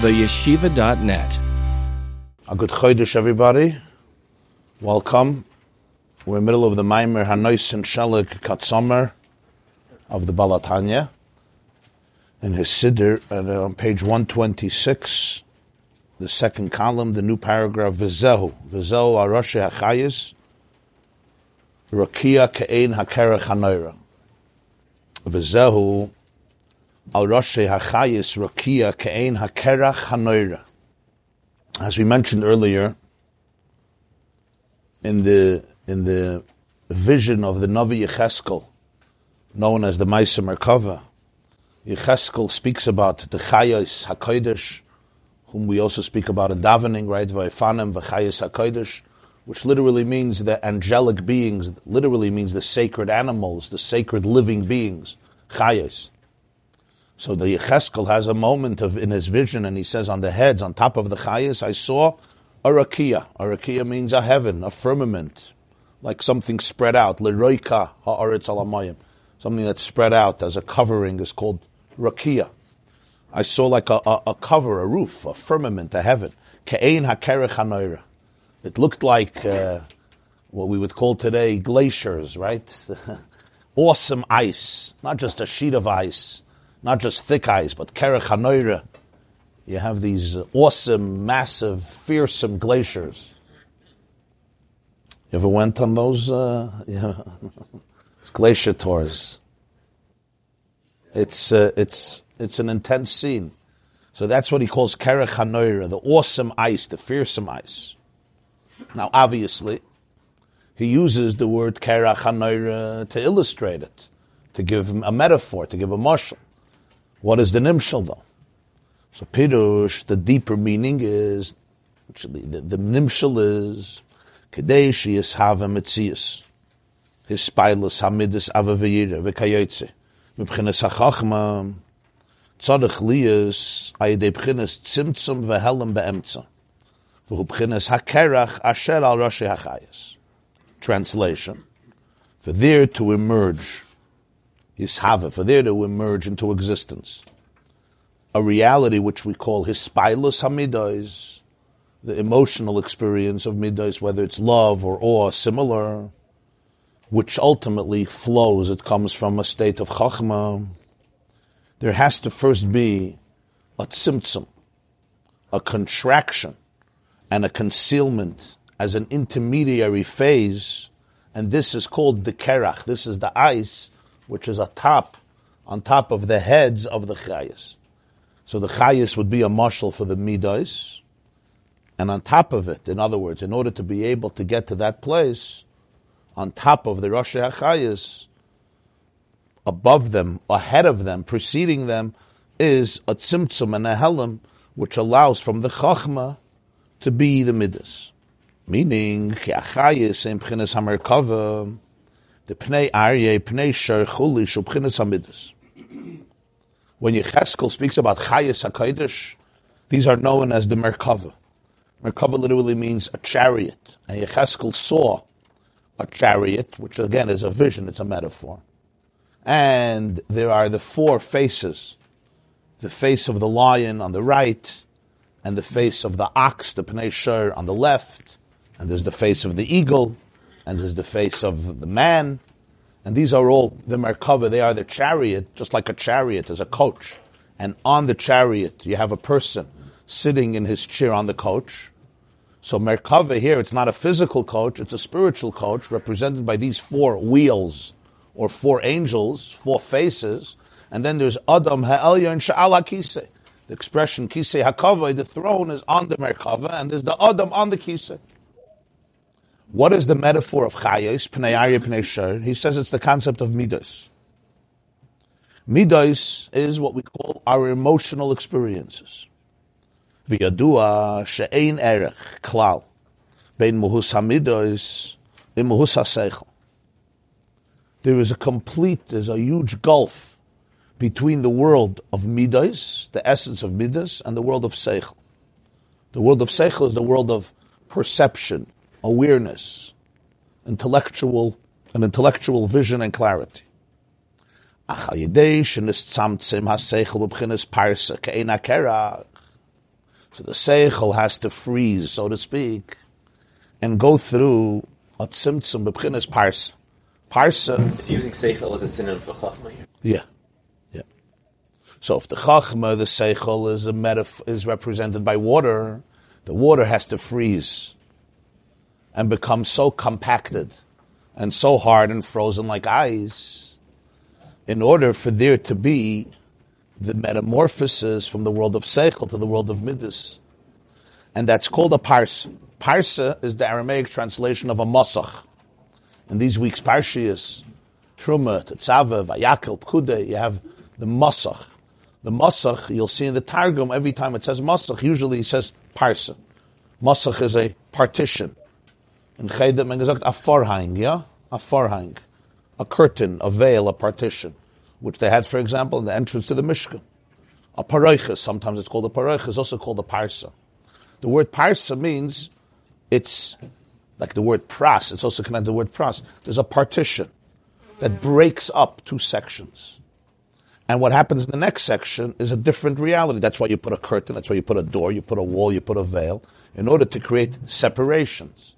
theyeshiva.net. A good chodesh, everybody. Welcome. We're in the middle of the Maimer Hanois and Shalik Katsomer of the Baal HaTanya. In his Siddur, and uh, on page 126, the second column, the new paragraph, Vizehu. Vizehu Aroshi HaChayis, Rakia Ke'ein HaKerech HaNoira. Vizehu Al Roshi Hachayis Rakia Ke'ein Hakerach Hanoira. As we mentioned earlier, in the in the vision of the Navi Yecheskel, known as the Maisa Merkava, Yecheskel speaks about the Chayos Hakodesh, whom we also speak about in davening, right? Vayfanim v'Chayos Hakodesh, which literally means the angelic beings, literally means the sacred animals, the sacred living beings, Chayos. So the Yecheskel has a moment of in his vision, and he says, on the heads, on top of the chayas, I saw a rakia. A rakia means a heaven, a firmament, like something spread out. Leroika ha'aretz alamayim. Something that's spread out as a covering is called rakia. I saw like a, a, a cover, a roof, a firmament, a heaven. Ke'ein ha'kerech ha'noira. It looked like uh, what we would call today glaciers, right? awesome ice, not just a sheet of ice not just thick ice, but Kerech. You have these awesome, massive, fearsome glaciers. You ever went on those uh, yeah, glacier tours? It's, uh, it's, it's an intense scene. So that's what he calls Kerech the awesome ice, the fearsome ice. Now, obviously, he uses the word Kerech to illustrate it, to give a metaphor, to give a marshal. What is the nimshal though? So pirush, the deeper meaning is actually the, the nimshal is kadesh yishava mitzias, his spilus hamidus avaviyira v'kayotze mibchinas hachachma tzadich liyas ayidei bchinas tzimtzum v'helam be'emtza v'hu bchinas hakerach asher al rashi hachayas. Translation: For there to emerge Yishava, for there to emerge into existence. A reality which we call hispilus hamidas, the emotional experience of midas, whether it's love or awe, similar, which ultimately flows, it comes from a state of chachma. There has to first be a tzimtzum, a contraction, and a concealment as an intermediary phase, and this is called the kerach, this is the ice, which is a top, on top of the heads of the chayas. So the chayas would be a marshal for the midas, and on top of it, in other words, in order to be able to get to that place, on top of the Rosh HaChayas, above them, ahead of them, preceding them, is a tzimtzum and a helam, which allows from the chachma to be the midas. Meaning, ki achayis p'chinas hamerkava, the pnei arye, pnei shar chulish, upchinas hamidus. When Yecheskel speaks about chayas HaKadosh, these are known as the Merkava. Merkava literally means a chariot. And Yecheskel saw a chariot, which again is a vision, it's a metaphor. And there are the four faces. The face of the lion on the right, and the face of the ox, the Pnei Shur, on the left, and there's the face of the eagle, and there's the face of the man, and these are all the Merkava, they are the chariot, just like a chariot is a coach. And on the chariot, you have a person sitting in his chair on the coach. So Merkava here, it's not a physical coach, it's a spiritual coach represented by these four wheels or four angels, four faces. And then there's Adam Ha'elya and Sha'ala Kise. The expression Kise Hakava, the throne is on the Merkava, and there's the Adam on the Kise. What is the metaphor of chayos, pnei arya, pnei? He says it's the concept of midas. Midas is what we call our emotional experiences. V'yadua she'ein erech klal bein muhus hamidas in muhus haseichel. There is a complete, there's a huge gulf between the world of midas, the essence of midas, and the world of seichel. The world of seichel is the world of perception, awareness, intellectual, an intellectual vision and clarity. So the seichel has to freeze, so to speak, and go through a tzimtzum b'pchinas parsa. Parsa. Is using seichel as a synonym for chachma here? Yeah, yeah. So if the chachma, the seichel, is a metaf- is represented by water, the water has to freeze and become so compacted and so hard and frozen like ice in order for there to be the metamorphosis from the world of Seichel to the world of Midas. And that's called a parsa. Parsa is the Aramaic translation of a masach. In these weeks, Parshias, Truma, Tetzava, Vayakel, Pkude, you have the masach. The masach, you'll see in the Targum, every time it says masach, usually it says parsa. Masach is a partition. In Chaydim, man gesagt, a forhang, yeah? A forhang. A curtain, a veil, a partition. Which they had, for example, in the entrance to the Mishkan. A paroiches, sometimes it's called a paroiches, also called a parsa. The word parsa means it's like the word pras, it's also connected to the word pras. There's a partition that breaks up two sections. And what happens in the next section is a different reality. That's why you put a curtain, that's why you put a door, you put a wall, you put a veil, in order to create separations.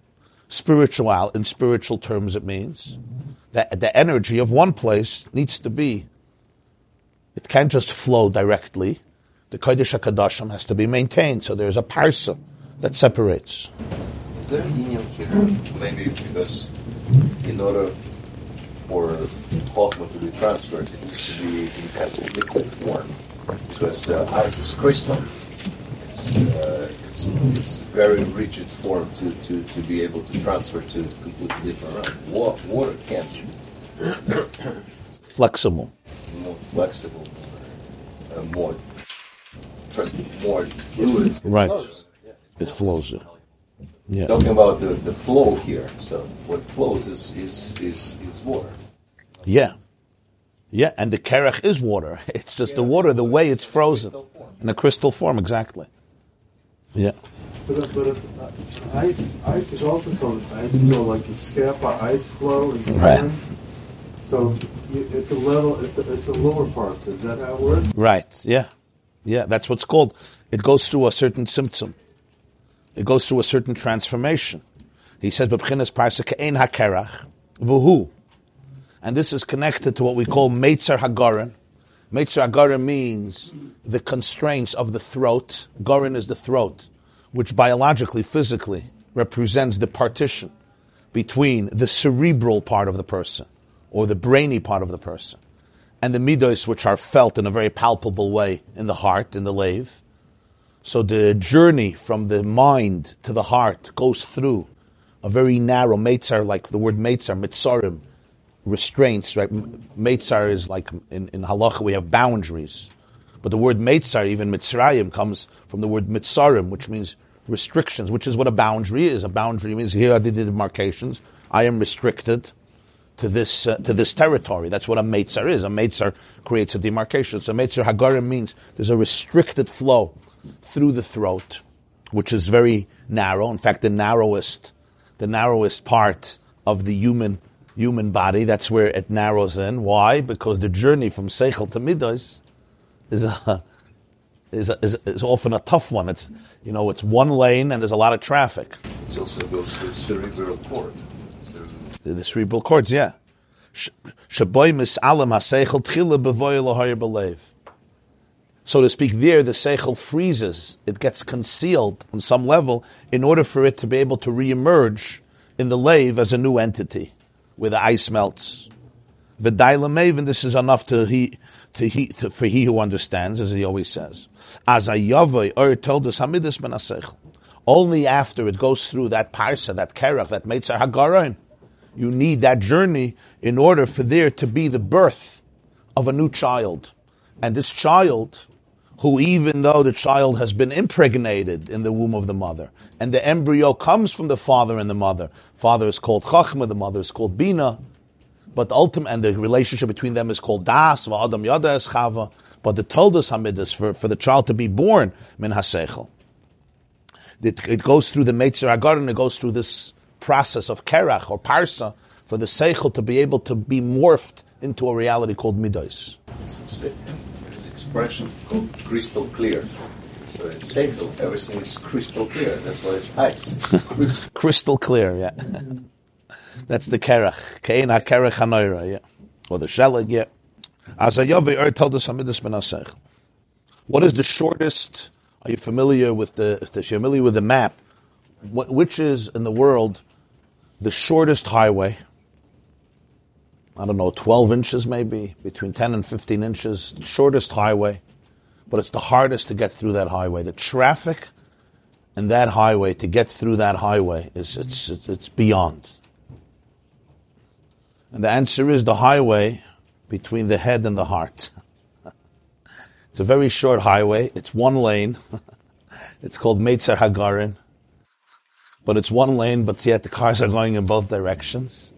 Spiritual, in spiritual terms, it means that the energy of one place needs to be, it can't just flow directly. The Kodesh HaKadoshim has to be maintained, so there's a parsa that separates. Is there a here? Maybe because in order for Chokmah to be transferred, it needs to be in liquid form. Because uh, ice is crystal. It's, uh, it's, it's very rigid form to, to, to be able to transfer to completely different realm. Wa- Water can't. Flexible. More flexible, uh, more, tra- more fluid. Right. It flows. Yeah. Talking about the, the flow here. So what flows is, is, is, is water. Yeah. Yeah, and the kerech is water. It's just the water, the way it's frozen. In a crystal form, exactly. Yeah. But, uh, but uh, ice, ice is also called ice flow, like the Scapa ice flow. in Right. So it's a level, it's a, it's a lower part. Is that how it works? Right. Yeah. Yeah, that's what's called. It goes through a certain symptom. It goes through a certain transformation. He says, "B'bchinas parsa ke'en hakerach v'hu," and this is connected to what we call meitzer hagarin. Meitzer hagarin means the constraints of the throat. Garin is the throat, which biologically, physically represents the partition between the cerebral part of the person or the brainy part of the person and the midos, which are felt in a very palpable way in the heart, in the lave. So the journey from the mind to the heart goes through a very narrow metzar, like the word metzar, mitzarim, restraints, right? Metzar is like, in, in halacha we have boundaries. But the word metzar, even mitzrayim, comes from the word mitzarim, which means restrictions, which is what a boundary is. A boundary means here are the demarcations. I am restricted to this uh, to this territory. That's what a meitzar is. A meitzar creates a demarcation. So meitzar hagarim means there's a restricted flow through the throat, which is very narrow. In fact, the narrowest the narrowest part of the human human body. That's where it narrows in. Why? Because the journey from seichel to midas is a is, a, is, is often a tough one. It's you know it's one lane and there's a lot of traffic. It also goes to cerebral cord. The, the cerebral cords, yeah. Shaboy misalam haseichel tchila bevoy lahoyer belev. So to speak, there the seichel freezes; it gets concealed on some level in order for it to be able to reemerge in the lave as a new entity, where the ice melts. V'daila maven, this is enough to he to he to, for he who understands, as he always says. As a yavoy or told us hamidus ben haseichel. Only after it goes through that parsa, that kerach, that meitzar hagaron, you need that journey in order for there to be the birth of a new child. And this child, who even though the child has been impregnated in the womb of the mother, and the embryo comes from the father and the mother, father is called Chachma, the mother is called Bina, but ultimate, and the relationship between them is called Das, Va'adam Yada es Chava, but the Toldos Hamidus, for, for the child to be born, Min HaSeichel. It, it goes through the Meitzer Agar, it goes through this process of Kerach or Parsa for the Seichel to be able to be morphed into a reality called Midos. Expression called crystal clear. So in Seichel, everything is crystal clear. That's why it's ice. It's crystal. Crystal clear, yeah. That's the kerach. Kein ha-kerach hanoira, yeah. Or the shelag, yeah. As a Yavi Er told us Hamidus ben Asech. What is the shortest, are you familiar with the, if you're familiar with the map, what, which is in the world the shortest highway? I don't know, 12 inches maybe, between 10 and 15 inches, shortest highway, but it's the hardest to get through that highway. The traffic and that highway, to get through that highway, is it's, it's, it's beyond. And the answer is the highway between the head and the heart. it's a very short highway. It's one lane. it's called Meitzer Hagarin. But it's one lane, but yet the cars are going in both directions.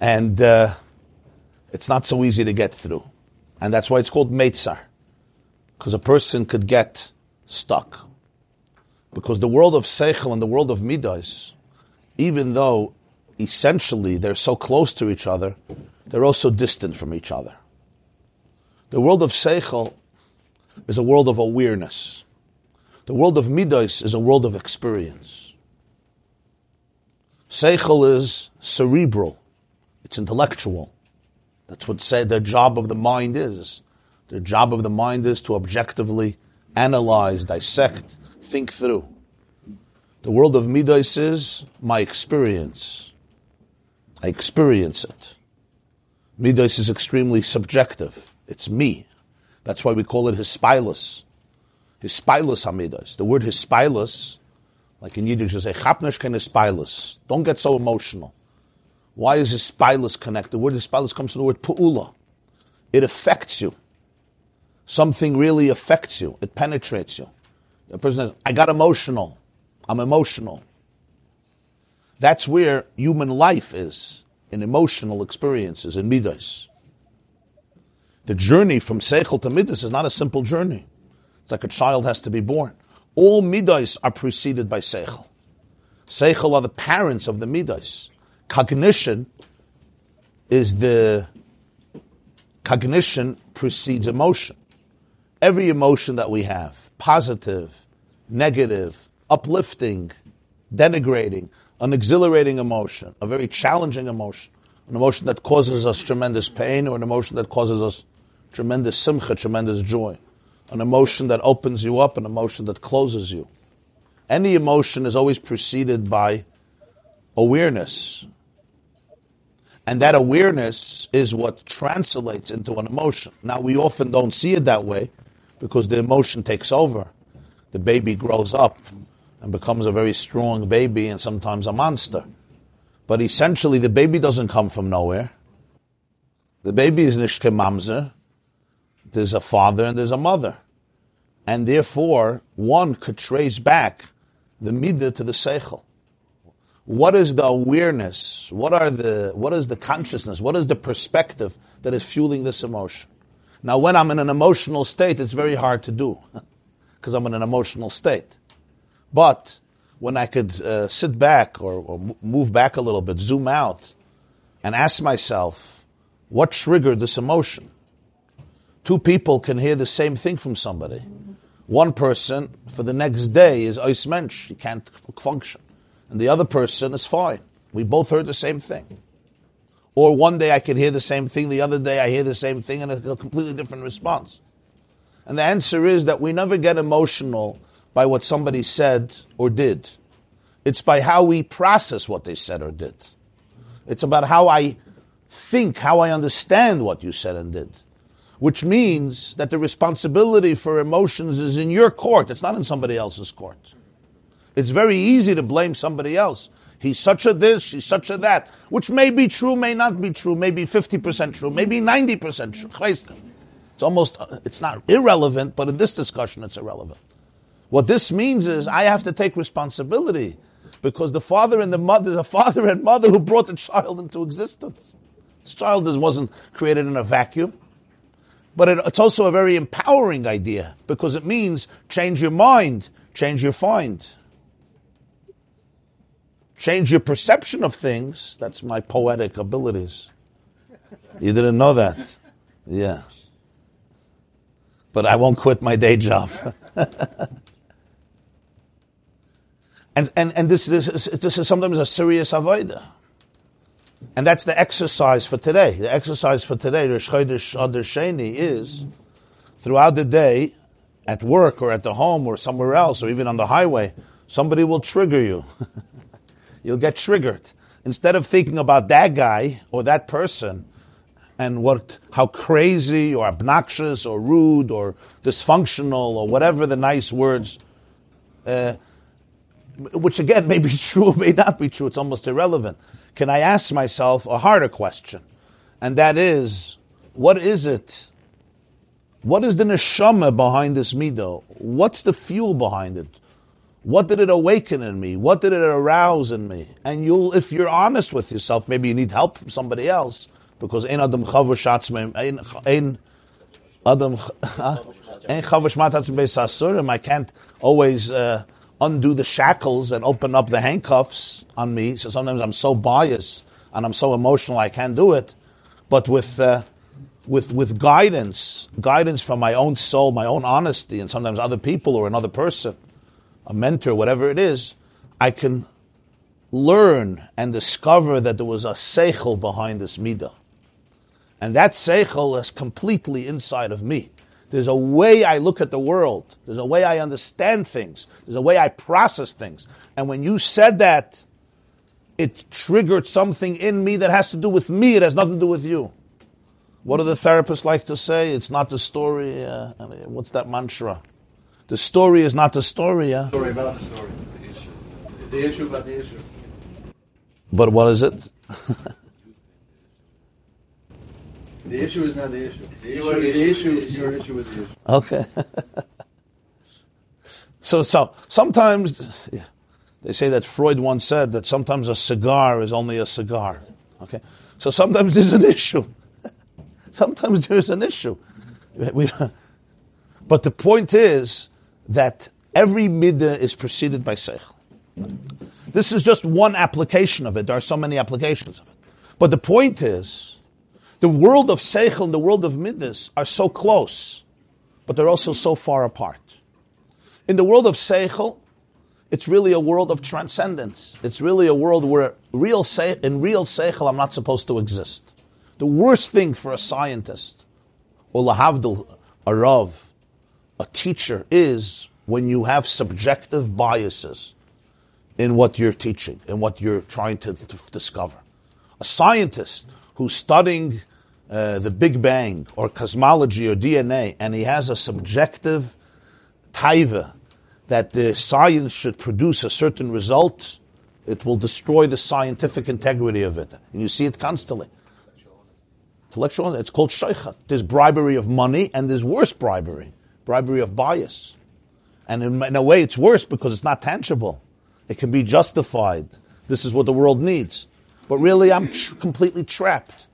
And uh, it's not so easy to get through. And that's why it's called Meitzar. Because a person could get stuck. Because the world of Seichel and the world of Midas, even though essentially they're so close to each other, they're also distant from each other. The world of Seichel is a world of awareness. The world of Midas is a world of experience. Seichel is cerebral. It's intellectual. That's what say the job of the mind is. The job of the mind is to objectively analyze, dissect, think through. The world of Midas is my experience. I experience it. Midas is extremely subjective. It's me. That's why we call it hispilus. Hispilus hamidas. The word hispilus, like in Yiddish, is a chapnish ken hispilus. Don't get so emotional. Why is hispilus connected? The word hispilus comes from the word pu'ula. It affects you. Something really affects you. It penetrates you. The person says, I got emotional. I'm emotional. That's where human life is in emotional experiences, in midas. The journey from seichel to midas is not a simple journey. It's like a child has to be born. All midas are preceded by seichel. Seichel are the parents of the midas. Cognition is the cognition precedes emotion. Every emotion that we have, positive, negative, uplifting, denigrating, an exhilarating emotion, a very challenging emotion, an emotion that causes us tremendous pain, or an emotion that causes us tremendous simcha, tremendous joy, an emotion that opens you up, an emotion that closes you. Any emotion is always preceded by awareness. And that awareness is what translates into an emotion. Now, we often don't see it that way because the emotion takes over. The baby grows up and becomes a very strong baby and sometimes a monster. But essentially, the baby doesn't come from nowhere. The baby is nishke mamzer. There's a father and there's a mother. And therefore, one could trace back the midah to the seichel. What is the awareness? What are the, what is the consciousness? What is the perspective that is fueling this emotion? Now, when I'm in an emotional state, it's very hard to do because I'm in an emotional state. But when I could uh, sit back or, or move back a little bit, zoom out, and ask myself, what triggered this emotion? Two people can hear the same thing from somebody. One person, for the next day, is oismensch, he can't function. And the other person is fine. We both heard the same thing. Or one day I can hear the same thing, the other day I hear the same thing, and a completely different response. And the answer is that we never get emotional by what somebody said or did. It's by how we process what they said or did. It's about how I think, how I understand what you said and did. Which means that the responsibility for emotions is in your court. It's not in somebody else's court. It's very easy to blame somebody else. He's such a this, she's such a that, which may be true, may not be true, maybe 50% true, maybe 90% true. It's almost, it's not irrelevant, but in this discussion it's irrelevant. What this means is I have to take responsibility because the father and the mother, the father and mother who brought the child into existence. This child wasn't created in a vacuum. But it, it's also a very empowering idea because it means change your mind, change your find. Change your perception of things. That's my poetic abilities. You didn't know that? Yeah. But I won't quit my day job. and and and this this is, this is sometimes a serious avodah. And that's the exercise for today. The exercise for today, Rosh Chodesh Adar Sheni, is throughout the day, at work or at the home or somewhere else, or even on the highway, somebody will trigger you. You'll get triggered. Instead of thinking about that guy or that person and what, how crazy or obnoxious or rude or dysfunctional or whatever the nice words, uh, which again may be true or may not be true, it's almost irrelevant. Can I ask myself a harder question? And that is, what is it what is the neshama behind this mido? What's the fuel behind it? What did it awaken in me? What did it arouse in me? And you'll, if you're honest with yourself, maybe you need help from somebody else because ein adam chavash atzmim, ein ein adam ein chavash matzmim I can't always uh, undo the shackles and open up the handcuffs on me. So sometimes I'm so biased and I'm so emotional I can't do it. But with uh, with, with guidance, guidance from my own soul, my own honesty, and sometimes other people or another person, a mentor, whatever it is, I can learn and discover that there was a seichel behind this midah. And that seichel is completely inside of me. There's a way I look at the world. There's a way I understand things. There's a way I process things. And when you said that, it triggered something in me that has to do with me. It has nothing to do with you. What do the therapists like to say? It's not the story. Uh, what's that mantra? The story is not the story. Uh? Story about the story. The issue. The issue about the issue. But what is it? the issue is not the issue. The issue, issue, the issue is your issue with the issue. Okay. so, so sometimes yeah, they say that Freud once said that sometimes a cigar is only a cigar. Okay. So sometimes there's an issue. Sometimes there's an issue. We, but the point is that every midah is preceded by seichel. This is just one application of it. There are so many applications of it. But the point is, the world of seichel and the world of midas are so close, but they're also so far apart. In the world of seichel, it's really a world of transcendence. It's really a world where real se- in real seichel I'm not supposed to exist. The worst thing for a scientist, or lahavdil, a rav, a teacher, is when you have subjective biases in what you're teaching, in what you're trying to, to discover. A scientist who's studying uh, the Big Bang or cosmology or DNA, and he has a subjective taiva that the science should produce a certain result, it will destroy the scientific integrity of it. And you see it constantly. Intellectual, it's called sheikhat. There's bribery of money and there's worse bribery, bribery of bias. And in, in a way, it's worse because it's not tangible. It can be justified. This is what the world needs. But really, I'm tr- completely trapped.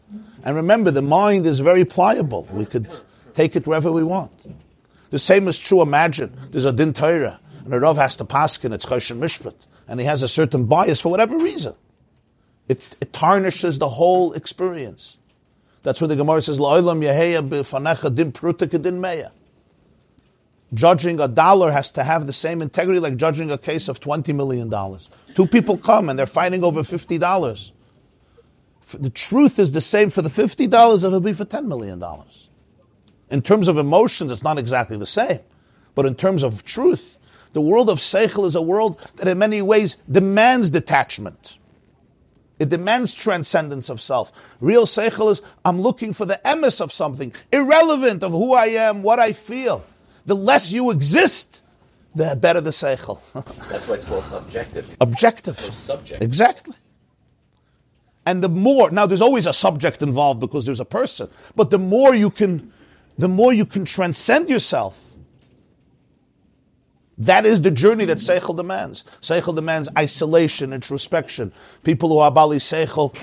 And remember, the mind is very pliable. We could take it wherever we want. The same is true. Imagine there's a din Torah, and a rav has to paskin. It's choshen mishpat, and he has a certain bias for whatever reason. It, it tarnishes the whole experience. That's where the Gemara says, La'olam yeheya b'fanecha din pruta din meya. Judging a dollar has to have the same integrity like judging a case of $20 million. Two people come and they're fighting over $50. The truth is the same for the $50 as it will be for $10 million. In terms of emotions, it's not exactly the same. But in terms of truth, the world of Seichel is a world that in many ways demands detachment. It demands transcendence of self. Real seichel is I'm looking for the emes of something, irrelevant of who I am, what I feel. The less you exist, the better the seichel. That's why it's called objective. Objective. subject. Exactly. And the more now, there's always a subject involved because there's a person. But the more you can, the more you can transcend yourself that is the journey that Seichel demands. Seichel demands isolation, introspection. People who are Bali Seichel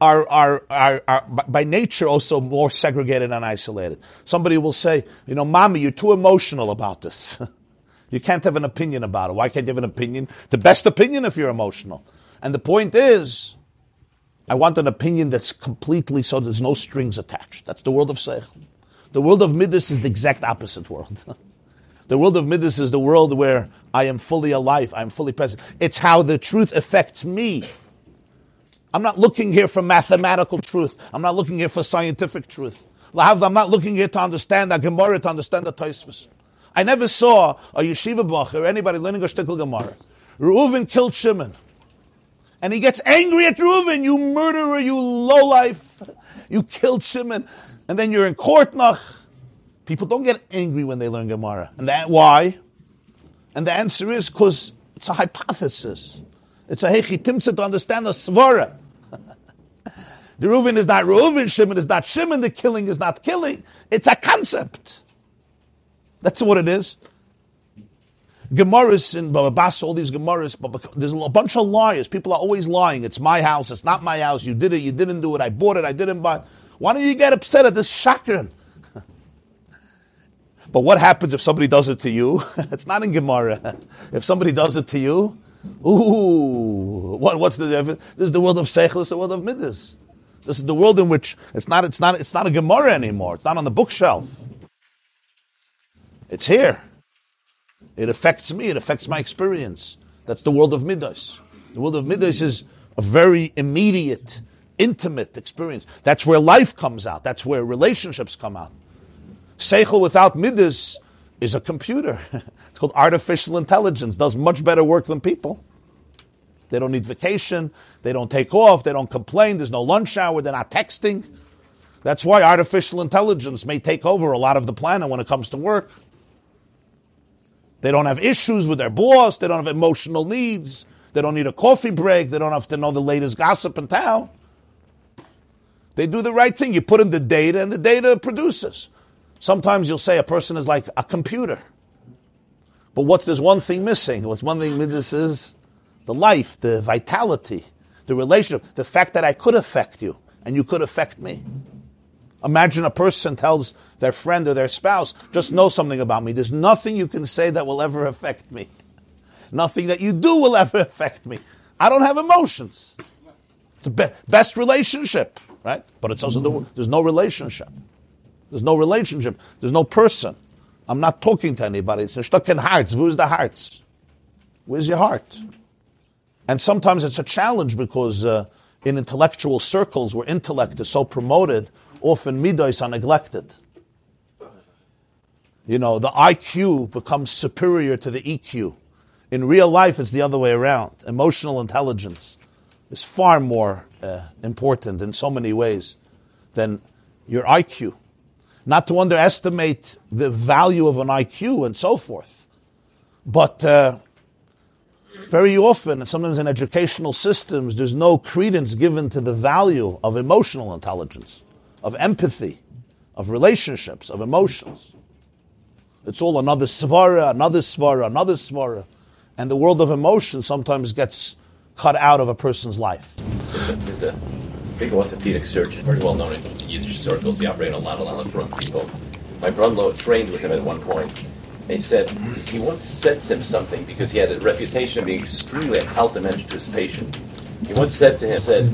are, are, are, are, by nature also more segregated and isolated. Somebody will say, you know, mommy, you're too emotional about this. you can't have an opinion about it. Why can't you have an opinion? The best opinion if you're emotional. And the point is, I want an opinion that's completely so there's no strings attached. That's the world of Seichel. The world of Midas is the exact opposite world. the world of Midas is the world where I am fully alive, I am fully present. It's how the truth affects me. I'm not looking here for mathematical truth. I'm not looking here for scientific truth. I'm not looking here to understand the Gemara, to understand the Tosfos. I never saw a yeshiva bach or anybody learning a shtickle Gemara. Reuven killed Shimon. And he gets angry at Reuven, you murderer, you lowlife. You killed Shimon. And then you're in court nach. People don't get angry when they learn Gemara. And that why? And the answer is because it's a hypothesis. It's a hechitimtza to understand the svara. The Reuven is not Reuven, Shimon is not Shimon, the killing is not killing. It's a concept. That's what it is. Gemaras in Baba Bas, all these Gemaras, there's a bunch of liars. People are always lying. It's my house. It's not my house. You did it. You didn't do it. I bought it. I didn't buy. It. Why don't you get upset at this shakran? but what happens if somebody does it to you? it's not in Gemara. If somebody does it to you, ooh, what, what's the difference? This is the world of Seichel. This the world of Midas. This is the world in which it's not. It's not. It's not a Gemara anymore. It's not on the bookshelf. It's here. It affects me. It affects my experience. That's the world of Midas. The world of Midas is a very immediate, intimate experience. That's where life comes out. That's where relationships come out. Seichel without Midas is a computer. it's called artificial intelligence. Does much better work than people. They don't need vacation. They don't take off. They don't complain. There's no lunch hour. They're not texting. That's why artificial intelligence may take over a lot of the planet when it comes to work. They don't have issues with their boss. They don't have emotional needs. They don't need a coffee break. They don't have to know the latest gossip in town. They do the right thing. You put in the data, and the data produces. Sometimes you'll say a person is like a computer. But what there's one thing missing. What's one thing missing is the life, the vitality, the relationship, the fact that I could affect you and you could affect me. Imagine a person tells their friend or their spouse, just know something about me. There's nothing you can say that will ever affect me. Nothing that you do will ever affect me. I don't have emotions. It's the be- best relationship, right? But it's also the, there's no relationship. There's no relationship. There's no person. I'm not talking to anybody. It's stuck in hearts. Where's the hearts? Where's your heart? And sometimes it's a challenge because uh, in intellectual circles where intellect is so promoted, often midos are neglected. You know, the IQ becomes superior to the EQ. In real life, it's the other way around. Emotional intelligence is far more uh, important in so many ways than your IQ. Not to underestimate the value of an IQ and so forth. But uh, very often, and sometimes in educational systems, there's no credence given to the value of emotional intelligence of empathy, of relationships, of emotions. It's all another svara, another svara, another svara. And the world of emotion sometimes gets cut out of a person's life. There's a, big orthopedic surgeon, very well known in Yiddish circles. He operated a lot, a lot of front people. My brother trained with him at one point. And he said he once said to him something because he had a reputation of being extremely complimentary to his patient. He once said to him, said,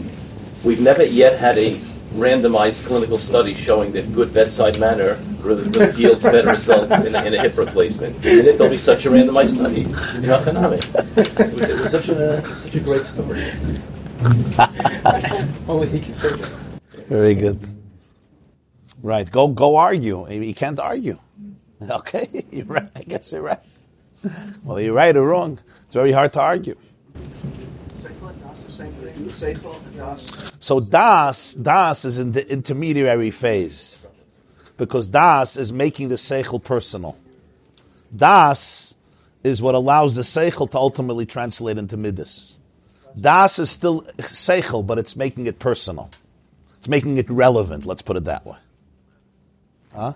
We've never yet had a randomized clinical study showing that good bedside manner really, really yields better results in a, in a hip replacement. And it there'll be such a randomized study in economics. It was, it was such, a, such a great story. Only he can say that. Very good. Right. Go go argue. You can't argue. Okay, you're right. I guess you're right. Well, you're right or wrong. It's very hard to argue. So das, das is in the intermediary phase. Because das is making the seichel personal. Das is what allows the seichel to ultimately translate into midas. Das is still seichel, but it's making it personal. It's making it relevant, let's put it that way. Huh?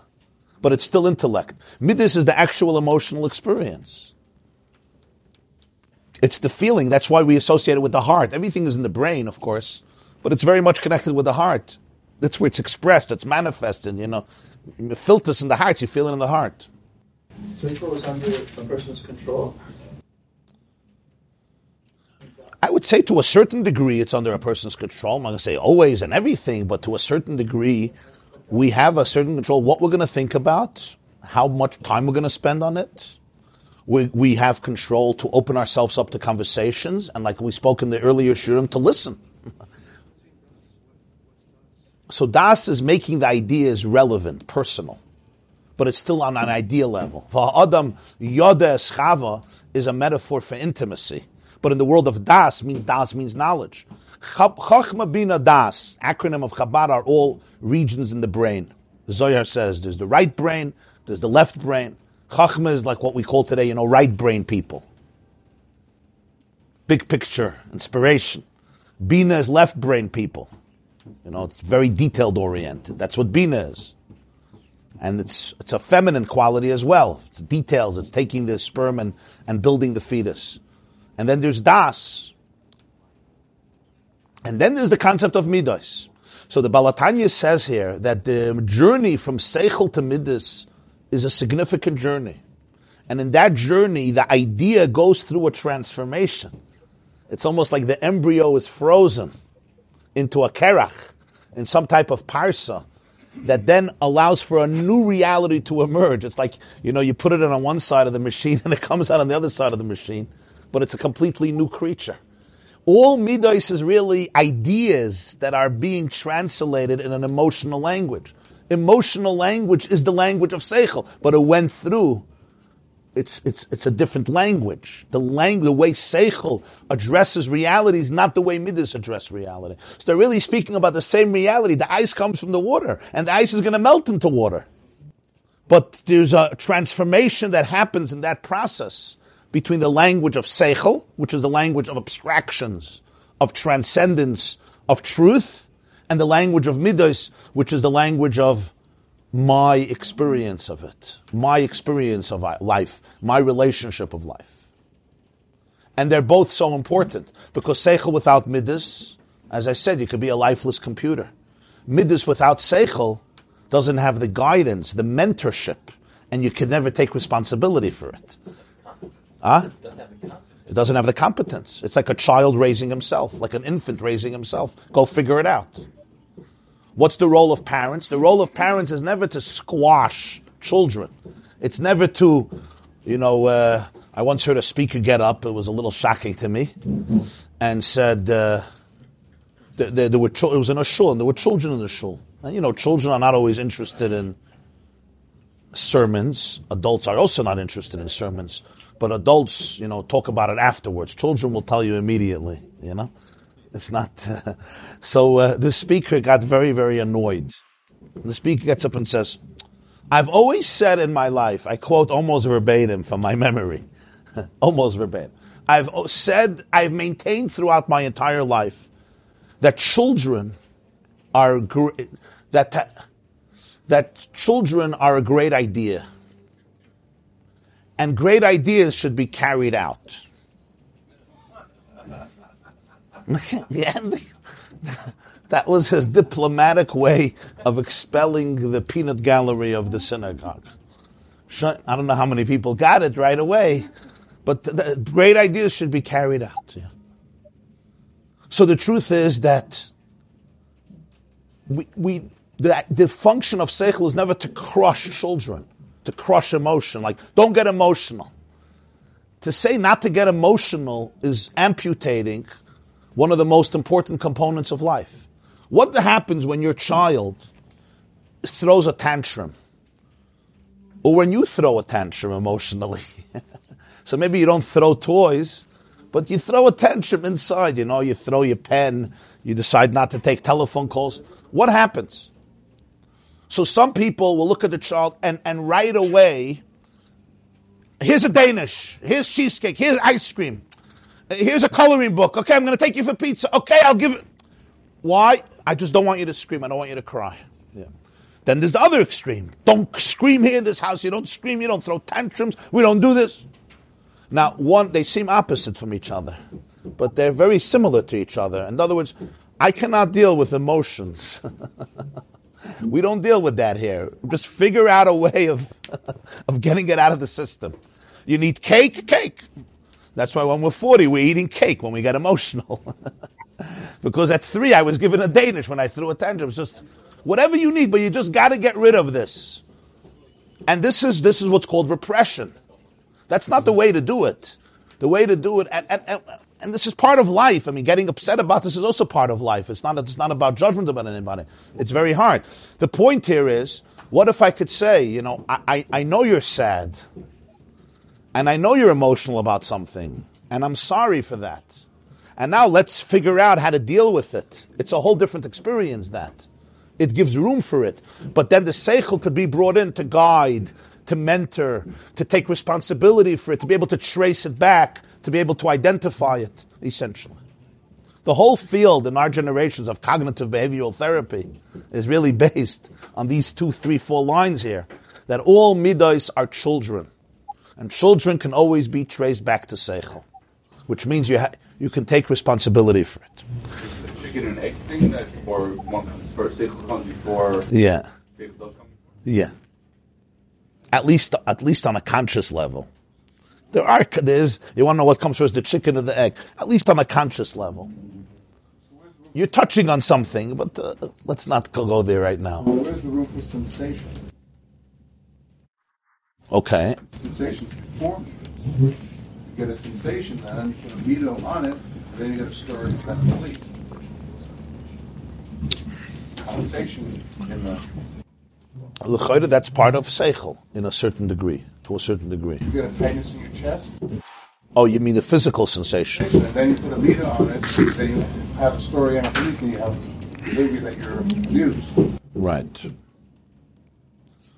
But it's still intellect. Midas is the actual emotional experience. It's the feeling. That's why we associate it with the heart. Everything is in the brain, of course, but it's very much connected with the heart. That's where it's expressed, it's manifested, you know. Filters in the heart, you feel it in the heart. Seichel is under a person's control. I would say to a certain degree it's under a person's control. I'm not going to say always and everything, but to a certain degree, we have a certain control what we're going to think about, how much time we're going to spend on it. We, we have control to open ourselves up to conversations, and like we spoke in the earlier shurim, to listen. so das is making the ideas relevant, personal, but it's still on an idea level. Adam yoda eschava is a metaphor for intimacy, but in the world of das means das means knowledge. Chachma bina das, acronym of Chabad, are all regions in the brain. Zohar says there's the right brain, there's the left brain. Chachma is like what we call today, you know, right brain people. Big picture, inspiration. Bina is left brain people. You know, it's very detailed oriented. That's what Bina is. And it's, it's a feminine quality as well. It's details. It's taking the sperm and, and building the fetus. And then there's Das. And then there's the concept of Midas. So the Baal HaTanya says here that the journey from Seichel to Midas is a significant journey. And in that journey, the idea goes through a transformation. It's almost like the embryo is frozen into a kerach, in some type of parsa, that then allows for a new reality to emerge. It's like, you know, you put it on one side of the machine and it comes out on the other side of the machine, but it's a completely new creature. All midos is really ideas that are being translated in an emotional language emotional language is the language of Seichel, but it went through. It's, it's, it's a different language. The language, the way Seichel addresses reality is not the way Midas address reality. So they're really speaking about the same reality. The ice comes from the water, and the ice is going to melt into water. But there's a transformation that happens in that process between the language of Seichel, which is the language of abstractions, of transcendence, of truth, and the language of midos, which is the language of my experience of it, my experience of life, my relationship of life. And they're both so important because seichel without midas, as I said, you could be a lifeless computer. Midas without seichel doesn't have the guidance, the mentorship, and you can never take responsibility for it. Huh? It doesn't have the competence. It's like a child raising himself, like an infant raising himself. Go figure it out. What's the role of parents? The role of parents is never to squash children. It's never to, you know, uh, I once heard a speaker get up, it was a little shocking to me, and said, uh, there, there, there were it was in a shul, and there were children in the shul. And, you know, children are not always interested in sermons. Adults are also not interested in sermons. But adults, you know, talk about it afterwards. Children will tell you immediately, you know. It's not. Uh, so uh, the speaker got very, very annoyed. The speaker gets up and says, I've always said in my life, I quote almost verbatim from my memory, almost verbatim. I've said, I've maintained throughout my entire life that children are that that children are a great idea, and great ideas should be carried out. that was his diplomatic way of expelling the peanut gallery of the synagogue. I don't know how many people got it right away, but great ideas should be carried out. Yeah. So the truth is that we, we the, the function of seichel is never to crush children, to crush emotion. Like, don't get emotional. To say not to get emotional is amputating one of the most important components of life. What happens when your child throws a tantrum? Or when you throw a tantrum emotionally? so maybe you don't throw toys, but you throw a tantrum inside. You know, you throw your pen, you decide not to take telephone calls. What happens? So some people will look at the child and, and right away, here's a Danish, here's cheesecake, here's ice cream. Here's a coloring book. Okay, I'm going to take you for pizza. Okay, I'll give it. Why? I just don't want you to scream. I don't want you to cry. Yeah. Then there's the other extreme. Don't scream here in this house. You don't scream. You don't throw tantrums. We don't do this. Now, one, they seem opposite from each other, but they're very similar to each other. In other words, I cannot deal with emotions. we don't deal with that here. Just figure out a way of, of getting it out of the system. You need cake, cake. That's why when we're 40, we're eating cake when we get emotional. because at three I was given a Danish when I threw a tantrum. It's just whatever you need, but you just got to get rid of this. And this is this is what's called repression. That's not the way to do it. The way to do it, and, and, and, and this is part of life. I mean, getting upset about this is also part of life. It's not it's not about judgment about anybody. It's very hard. The point here is, what if I could say, you know, I, I, I know you're sad, and I know you're emotional about something, and I'm sorry for that. And now let's figure out how to deal with it. It's a whole different experience that. It gives room for it. But then the seichel could be brought in to guide, to mentor, to take responsibility for it, to be able to trace it back, to be able to identify it, essentially. The whole field in our generations of cognitive behavioral therapy is really based on these two, three, four lines here. That all midos are children. And children can always be traced back to seichel. Which means you, ha- you can take responsibility for it. the chicken and egg thing that, or one comes first, seichel comes before Yeah. seichel does come before? Yeah. At least, at least on a conscious level. There are, there's, you want to know what comes first, the chicken or the egg? At least on a conscious level. You're touching on something, but uh, let's not go there right now. Where's the room for sensation? Okay. Sensations meters. You get a sensation, then you put a meter on it, then you get a story that complete. Sensation in the L'chayda, that's part of seichel in a certain degree, to a certain degree. you get a tightness in your chest, Oh, you mean the physical sensation? and then you put a meter on it, then you have a story underneath, and you have behavior that you're abused. Right.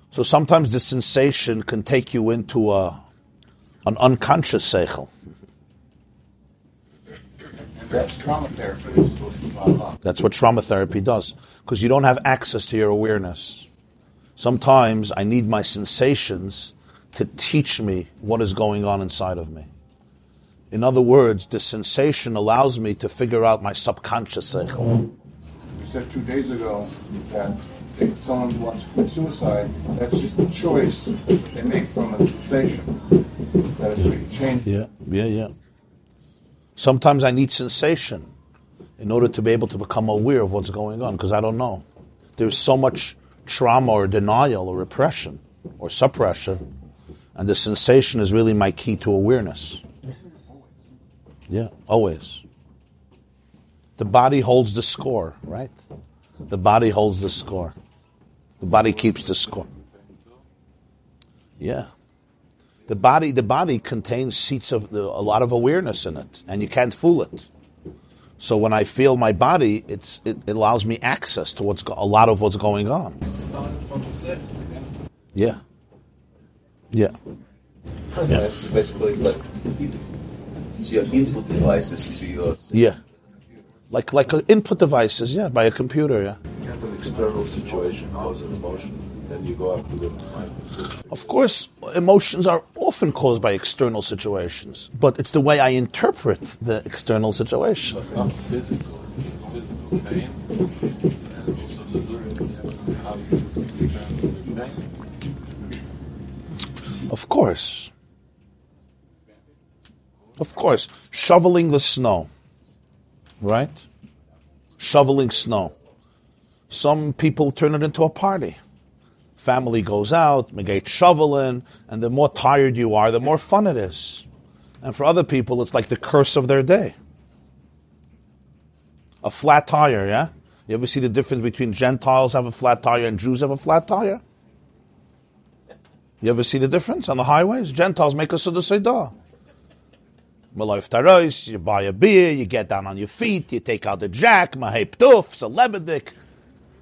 So sometimes the sensation can take you into a, an unconscious seichel. That's trauma therapy that's supposed to follow up. That's what trauma therapy does, because you don't have access to your awareness. Sometimes I need my sensations to teach me what is going on inside of me. In other words, the sensation allows me to figure out my subconscious seichel. You said two days ago that if someone who wants to commit suicide, that's just a choice they make from a sensation. That is really changed. Yeah, yeah, yeah. Sometimes I need sensation in order to be able to become aware of what's going on, because I don't know. There's so much trauma or denial or repression or suppression, and the sensation is really my key to awareness. Yeah, always. The body holds the score, right? The body holds the score. The body keeps the score. Yeah. The body, the body contains seats of a lot of awareness in it, and you can't fool it. So when I feel my body, it's, it, it allows me access to what's go- a lot of what's going on. Yeah, yeah, That's basically it's like it's your input devices to your yeah. Like like uh, input devices, yeah, by a computer, yeah. Can't an external situation cause an emotion? Then you go up to the mind. Of course, emotions are often caused by external situations, but it's the way I interpret the external situation. It's not physical. It's physical pain. And also the how you pain. Of course. Of course. Shoveling the snow. Right? Shoveling snow. Some people turn it into a party. Family goes out, we get shoveling, and the more tired you are, the more fun it is. And for other people, it's like the curse of their day. A flat tire, yeah? You ever see the difference between Gentiles have a flat tire and Jews have a flat tire? You ever see the difference on the highways? Gentiles make a Suda Seidah. Malayf Tarois, you buy a beer, you get down on your feet, you take out the jack, Mahep Tuf, Celebedik.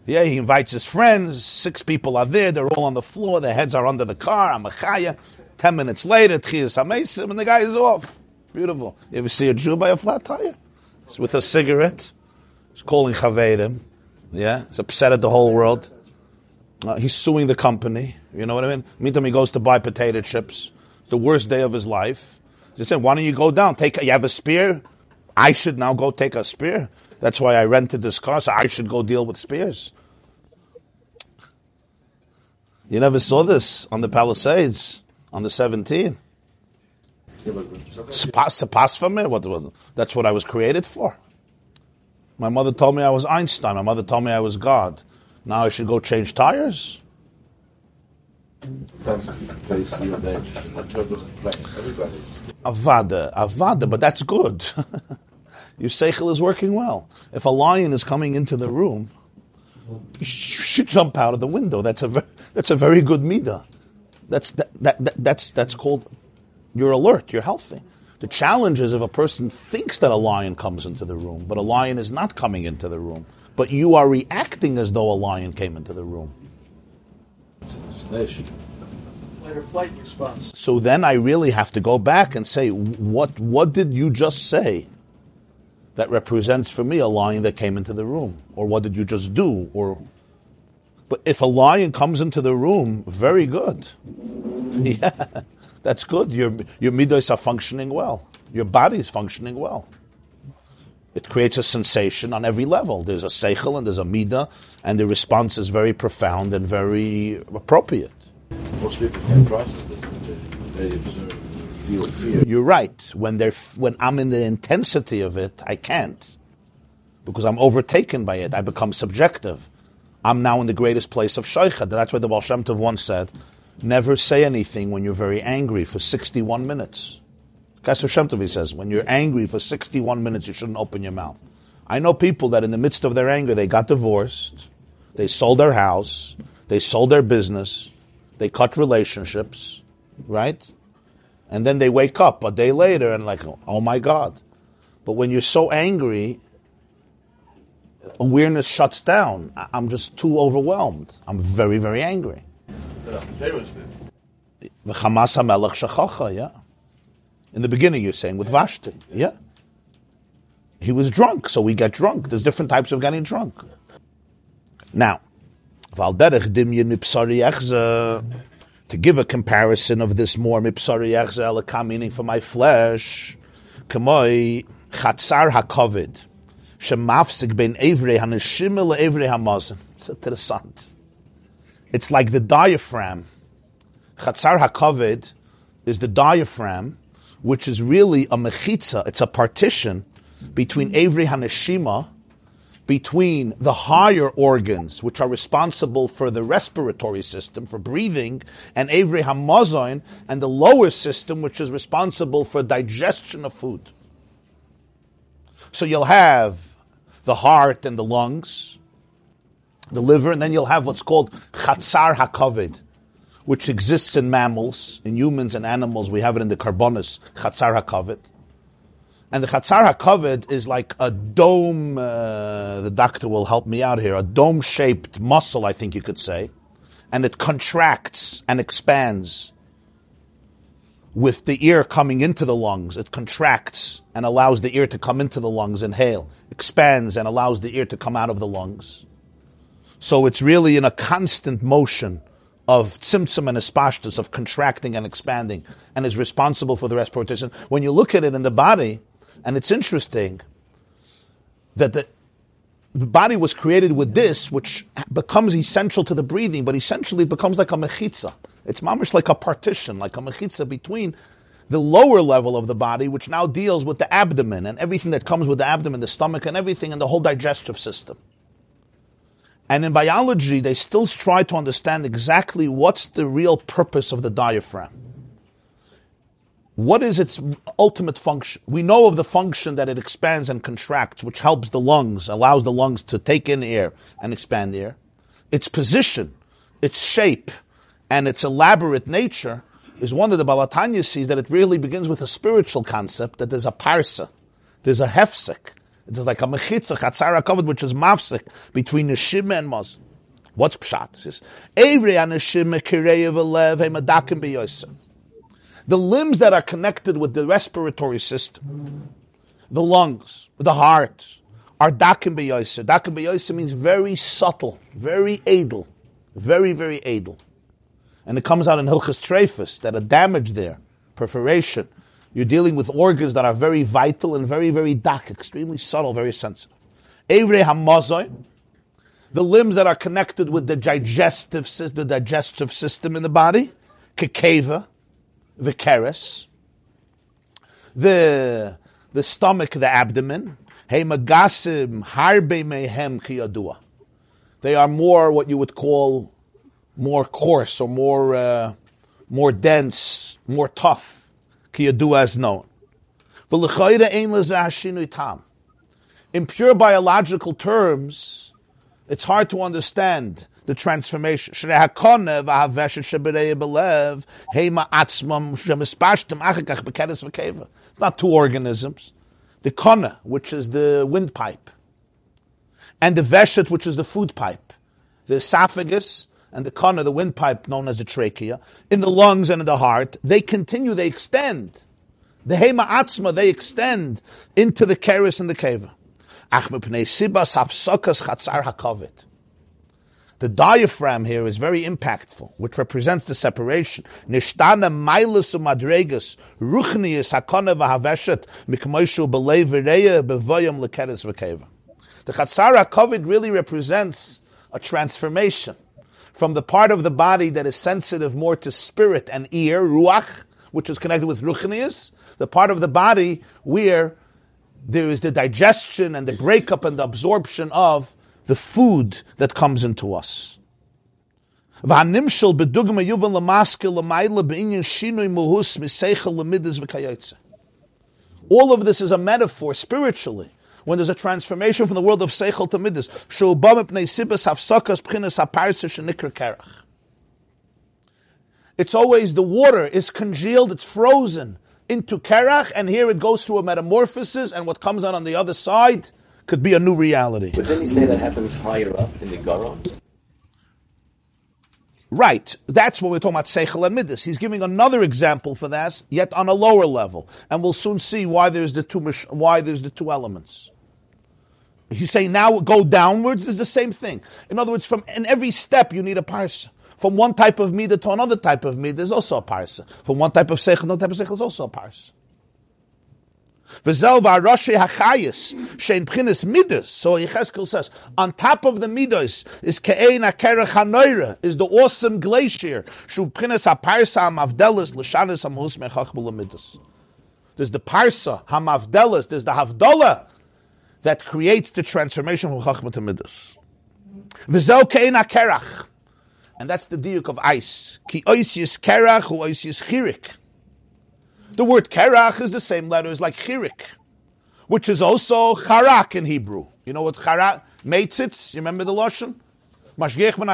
Yeah, he invites his friends, six people are there, they're all on the floor, their heads are under the car, Amachaya. Ten minutes later, Tchias HaMesim, and the guy is off. Beautiful. You ever see a Jew by a flat tire? It's with a cigarette. He's calling Chaverim. Yeah, he's upset at the whole world. Uh, he's suing the company. You know what I mean? Meantime, he goes to buy potato chips. It's the worst day of his life. He said, "Why don't you go down? Take. You have a spear. I should now go take a spear. That's why I rented this car. So I should go deal with spears." You never saw this on the Palisades on the 17. Spas, spas for me. What, what, that's what I was created for. My mother told me I was Einstein. My mother told me I was God. Now I should go change tires? Sometimes you face real danger in a turbulent plane. Everybody's. Avada, avada, but that's good. Your seichel is working well. If a lion is coming into the room, you should jump out of the window. That's a ver- that's a very good midah. That's that, that, that that's that's called you're alert. You're healthy. The challenge is if a person thinks that a lion comes into the room, but a lion is not coming into the room, but you are reacting as though a lion came into the room. It's an hallucination. Fight or flight response. So then I really have to go back and say, what what did you just say that represents for me a lion that came into the room? Or what did you just do? Or but if a lion comes into the room, very good. Yeah, that's good. Your your midos are functioning well. Your body is functioning well. It creates a sensation on every level. There's a seichel and there's a midah, and the response is very profound and very appropriate. Most people can't process this. They, they observe, feel fear. You're right. When they're when I'm in the intensity of it, I can't because I'm overtaken by it. I become subjective. I'm now in the greatest place of shaykhad. That's why the Baal Shem Tov once said, "Never say anything when you're very angry for 61 minutes." Keser Shem Tov he says, "When you're angry for 61 minutes, you shouldn't open your mouth." I know people that in the midst of their anger, they got divorced, they sold their house, they sold their business, they cut relationships, right? And then they wake up a day later and like, oh my God. But when you're so angry, awareness shuts down. I'm just too overwhelmed. I'm very, very angry. The Hamas HaMelech yeah. In the beginning, you're saying with Vashti, yeah. He was drunk, so we get drunk. There's different types of getting drunk. Now, Val derech dimyin mipsari to give a comparison of this more mipsari elaka, meaning for my flesh, kamoi chatzar hakovid, shemafsik ben evrei haneshim evrei hamazon. It's interessant. It's like the diaphragm. Chatzar hakovid is the diaphragm, which is really a mechitza. It's a partition between Avery Haneshima, between the higher organs, which are responsible for the respiratory system, for breathing, and Avery Hamazon, and the lower system, which is responsible for digestion of food. So you'll have the heart and the lungs, the liver, and then you'll have what's called chatzar hakovid, which exists in mammals, in humans and animals. We have it in the carbonus, chatzar hakovid. And the Chatzar HaKavod is like a dome, uh, the doctor will help me out here, a dome shaped muscle, I think you could say. And it contracts and expands with the ear coming into the lungs. It contracts and allows the ear to come into the lungs, inhale, expands and allows the ear to come out of the lungs. So it's really in a constant motion of tzimtzum and espashtus, of contracting and expanding, and is responsible for the respiration. When you look at it in the body, and it's interesting that the, the body was created with this, which becomes essential to the breathing, but essentially it becomes like a mechitza. It's mamish like a partition, like a mechitza between the lower level of the body, which now deals with the abdomen and everything that comes with the abdomen, the stomach and everything, and the whole digestive system. And in biology, they still try to understand exactly what's the real purpose of the diaphragm. What is its ultimate function? We know of the function that it expands and contracts, which helps the lungs, allows the lungs to take in air and expand air. Its position, its shape, and its elaborate nature is one that the Baal HaTanya sees that it really begins with a spiritual concept, that there's a parsa, there's a hefsek, it is like a mechitza, chatzar hakovid, which is mafsek, between neshima and maz. What's pshat? It says, Every aneshima kireyev alev hemadakim b'yosem the limbs that are connected with the respiratory system, the lungs, the heart, are dakim beyoisa. Dakim beyoisa means very subtle, very edel, very, very edel. And it comes out in Hilchas Trefus that a damage there, perforation, you're dealing with organs that are very vital and very, very dark, extremely subtle, very sensitive. Evre hamazoin, the limbs that are connected with the digestive, the digestive system in the body, kekeva, the keres, the, the stomach, the abdomen, Hey magasim harbe mehem kiyadua. They are more what you would call more coarse or more uh, more dense, more tough. As known. In pure biological terms, it's hard to understand the transformation. It's not two organisms. The kona, which is the windpipe, and the veshet, which is the food pipe. The esophagus and the kona, the windpipe known as the trachea, in the lungs and in the heart, they continue, they extend. The hema atzma, they extend into the keris and the keva. The diaphragm here is very impactful, which represents the separation. The Chatzar HaKovid really represents a transformation from the part of the body that is sensitive more to spirit and ear, ruach, which is connected with ruchnius, the part of the body where there is the digestion and the breakup and the absorption of the food that comes into us. All of this is a metaphor spiritually. When there's a transformation from the world of Seichel to Midas. It's always the water is congealed, it's frozen into Kerach, and here it goes through a metamorphosis, and what comes out on the other side could be a new reality. But then you say that happens higher up in the Garon. Right. That's what we're talking about Seichel and Midas. He's giving another example for that, yet on a lower level. And we'll soon see why there's the two, why there's the two elements. He's saying now go downwards is the same thing. In other words, from in every step you need a parsa. From one type of midah to another type of midah is also a parsa. From one type of seichel to another type of seichel is also a parsa. V'zel v'arashi hachayis shein. So Yecheskel says, on top of the midas is ke'ein akerech hanoira, is the awesome glacier. Shu pchinis ha-parsa ha-mavdelis l'shanis mechach. There's the parsa, ha-mavdelis, there's the havdalah that creates the transformation from chachma to midas. Akerach. And that's the diuk of ice. Ki oisius kerach u oisius chirik. The word kerach is the same letter as like chirik, which is also charak in Hebrew. You know what charak? Meitzitz, you remember the Lashon? Mashgiach ben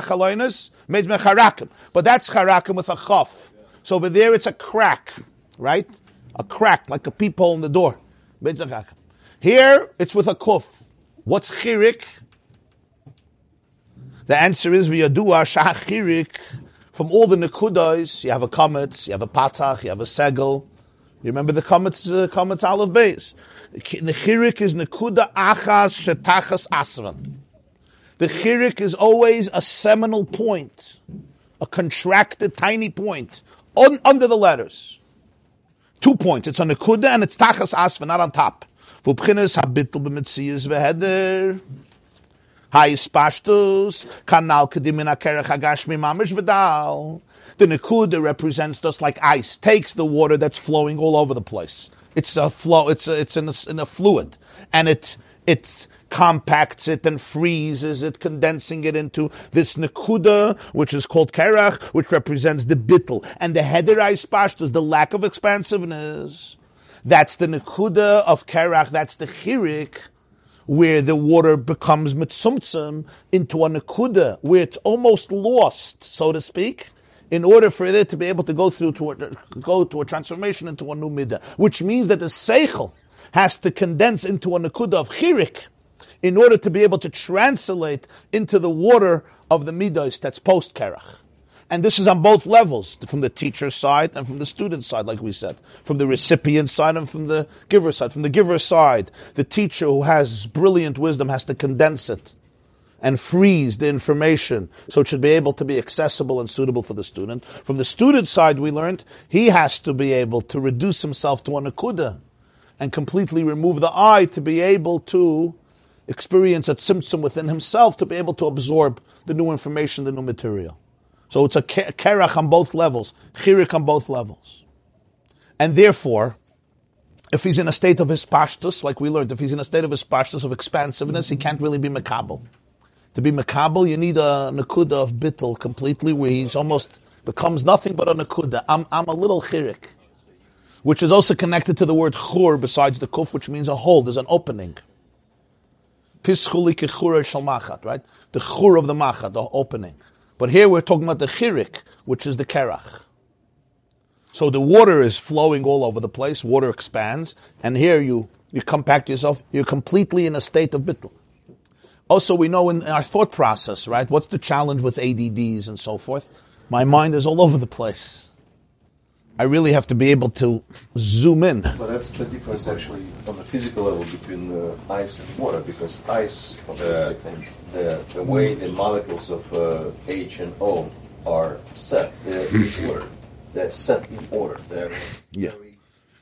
meitz ben. But that's charakim with a chaf. So over there it's a crack, right? A crack, like a peephole in the door. Here it's with a kuf. What's chirik? The answer is v'yadua shah chirik. From all the nekudas, you have a comet, you have a patach, you have a segel, you remember the comments, the comments Aleph base. The chirik is nekuda achas shetachas asran. The chirik is always a seminal point, a contracted tiny point on, under the letters. Two points. It's on nekuda and it's tachas asvan, not on top. V'bchinas habitul b'mitzias v'heder. Pashtus kanal kedimina kerech hagashmi mamish v'dal. The Nakuda represents just like ice, takes the water that's flowing all over the place. It's a flow, it's a, it's in a, in a fluid, and it, it compacts it and freezes it, condensing it into this Nakuda, which is called Kerach, which represents the bittel. And the Heder Pash is the lack of expansiveness. That's the Nakuda of Kerach, that's the Chirik, where the water becomes mitzumtzum into a Nakuda, where it's almost lost, so to speak in order for it to be able to go through to a, go to a transformation into a new midah, which means that the seichel has to condense into a nakuda of chirik in order to be able to translate into the water of the midas that's post kerach. And this is on both levels, from the teacher's side and from the student's side, like we said. From the recipient side and from the giver side. From the giver side, the teacher who has brilliant wisdom has to condense it and freeze the information so it should be able to be accessible and suitable for the student. From the student side, we learned he has to be able to reduce himself to a akuda and completely remove the eye to be able to experience a symptom within himself to be able to absorb the new information, the new material. So it's a kerach on both levels, chirik on both levels. And therefore, if he's in a state of hispashtus, like we learned, if he's in a state of hispashtus, of expansiveness, he can't really be makabel. To be makabel, you need a nakuda of bittel completely, where he's almost becomes nothing but a nakuda. I'm, I'm a little chirik, which is also connected to the word chur besides the kuf, which means a hole. There's an opening. Pischuli kechura shal machat, right? The chur of the machat, the opening. But here we're talking about the chirik, which is the kerach. So the water is flowing all over the place, water expands, and here you, you compact yourself, you're completely in a state of bittul. Also, we know in our thought process, right? What's the challenge with ADDs and so forth? My mind is all over the place. I really have to be able to zoom in. But that's the difference actually on the physical level between uh, ice and water, because ice, the, the, the way the molecules of uh, H and O are set, they're in order. They're set in order. They're Yeah.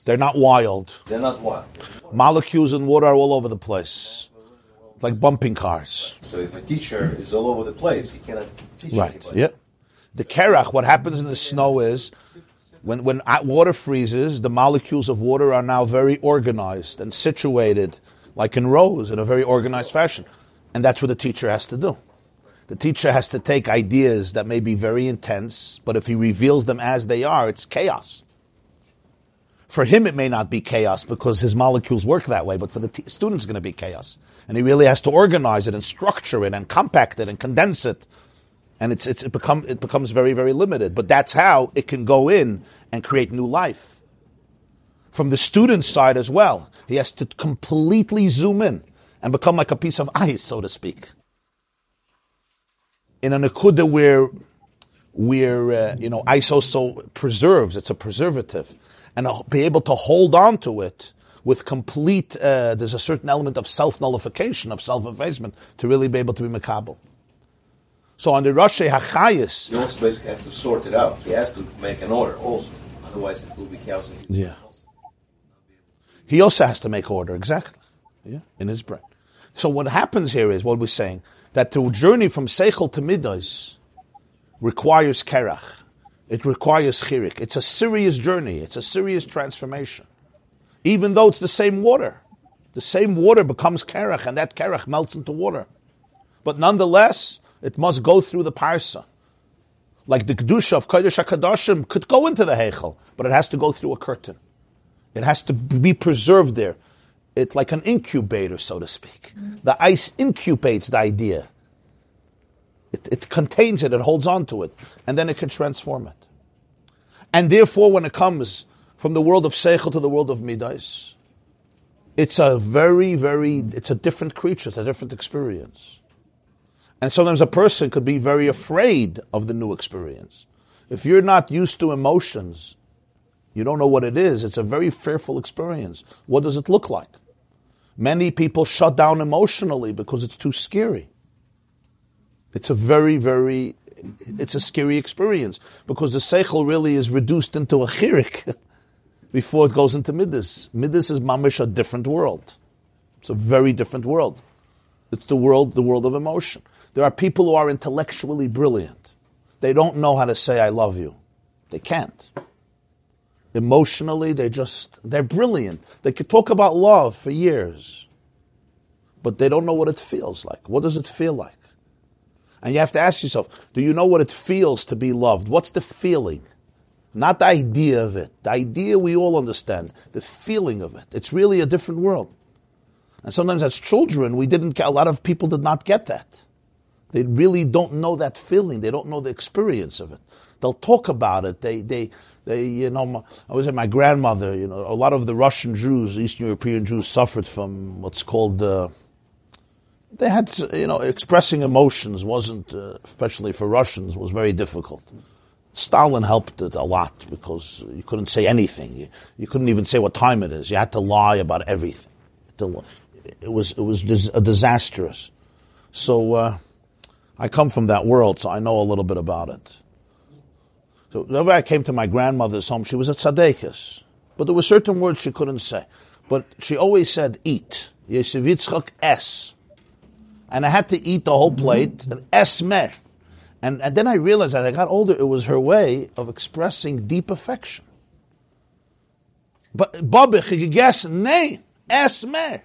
They're not wild. they're not one. Molecules in water are all over the place. It's like bumping cars. So if a teacher is all over the place, he cannot teach Right. anybody. Yeah. The kerach, what happens in the snow is when, when water freezes, the molecules of water are now very organized and situated like in rows in a very organized fashion. And that's what the teacher has to do. The teacher has to take ideas that may be very intense, but if he reveals them as they are, it's chaos. For him, it may not be chaos because his molecules work that way, but for the t- student, it's going to be chaos. And he really has to organize it and structure it and compact it and condense it and it's, it's, it, become, it becomes very, very limited. But that's how it can go in and create new life. From the student's side as well, he has to completely zoom in and become like a piece of ice, so to speak. In a nakuda where, where uh, you know, ice also preserves, it's a preservative, and be able to hold on to it with complete, uh, there's a certain element of self-nullification, of self-effacement, to really be able to be makabel. So on the Rashi Hachayis, He also basically has to sort it out. He has to make an order also. Otherwise, it will be chaos. Yeah. he also has to make order, exactly, yeah, in his brain. So what happens here is, what we're saying, that the journey from Seichel to Midas requires Kerach. It requires Chirik. It's a serious journey. It's a serious transformation. Even though it's the same water. The same water becomes Kerach, and that Kerach melts into water. But nonetheless, it must go through the Parsa. Like the Kedusha of Kodesh HaKadoshim could go into the Heichel, but it has to go through a curtain. It has to be preserved there. It's like an incubator, so to speak. Mm-hmm. The ice incubates the idea. It, it contains it, it holds on to it, and then it can transform it. And therefore, when it comes from the world of Seichel to the world of Midas, it's a very, very, it's a different creature, it's a different experience. And sometimes a person could be very afraid of the new experience. If you're not used to emotions, you don't know what it is. It's a very fearful experience. What does it look like? Many people shut down emotionally because it's too scary. It's a very, very, it's a scary experience because the seichel really is reduced into a chirik before it goes into midas. Midas is mamish a different world. It's a very different world. It's the world, the world of emotion. There are people who are intellectually brilliant. They don't know how to say I love you. They can't. Emotionally, they just, they're brilliant. They could talk about love for years, but they don't know what it feels like. What does it feel like? And you have to ask yourself, do you know what it feels to be loved? What's the feeling? Not the idea of it. The idea we all understand. The feeling of it. It's really a different world. And sometimes as children, we didn't get, a lot of people did not get that. They really don't know that feeling. They don't know the experience of it. They'll talk about it. They, they, they, you know, my, I was at my grandmother, you know, a lot of the Russian Jews, Eastern European Jews suffered from what's called, uh, they had, you know, expressing emotions wasn't, uh, especially for Russians, was very difficult. Stalin helped it a lot because you couldn't say anything. You, you couldn't even say what time it is. You had to lie about everything. It was, it was dis- disastrous. So, uh, I come from that world, so I know a little bit about it. So whenever I came to my grandmother's home, she was a tzaddikus. But there were certain words she couldn't say. But she always said, eat. Yeshiv Yitzchak es. And I had to eat the whole plate, and es. And, and then I realized as I got older, it was her way of expressing deep affection. But babich gegessen, nein, es mehr.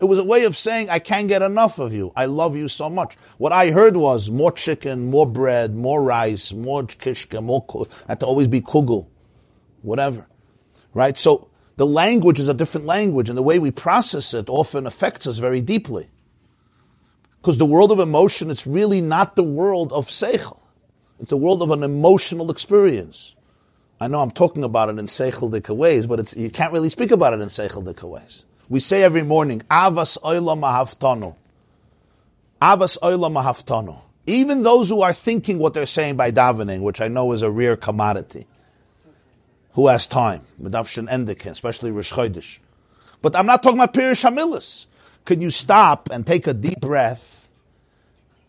It was a way of saying, I can't get enough of you. I love you so much. What I heard was more chicken, more bread, more rice, more kishka, more, ku- had to always be kugel, whatever. Right? So the language is a different language, and the way we process it often affects us very deeply. Because the world of emotion, it's really not the world of seichel. It's the world of an emotional experience. I know I'm talking about it in seicheldika ways, but you can't really speak about it in seicheldika ways. We say every morning, Avas oila mahavtanu. Avas oila mahavtanu. Even those who are thinking what they're saying by davening, which I know is a rare commodity, who has time, Medavshin Endikin, especially Rosh Chodesh. But I'm not talking about Pirish Hamilis. Can you stop and take a deep breath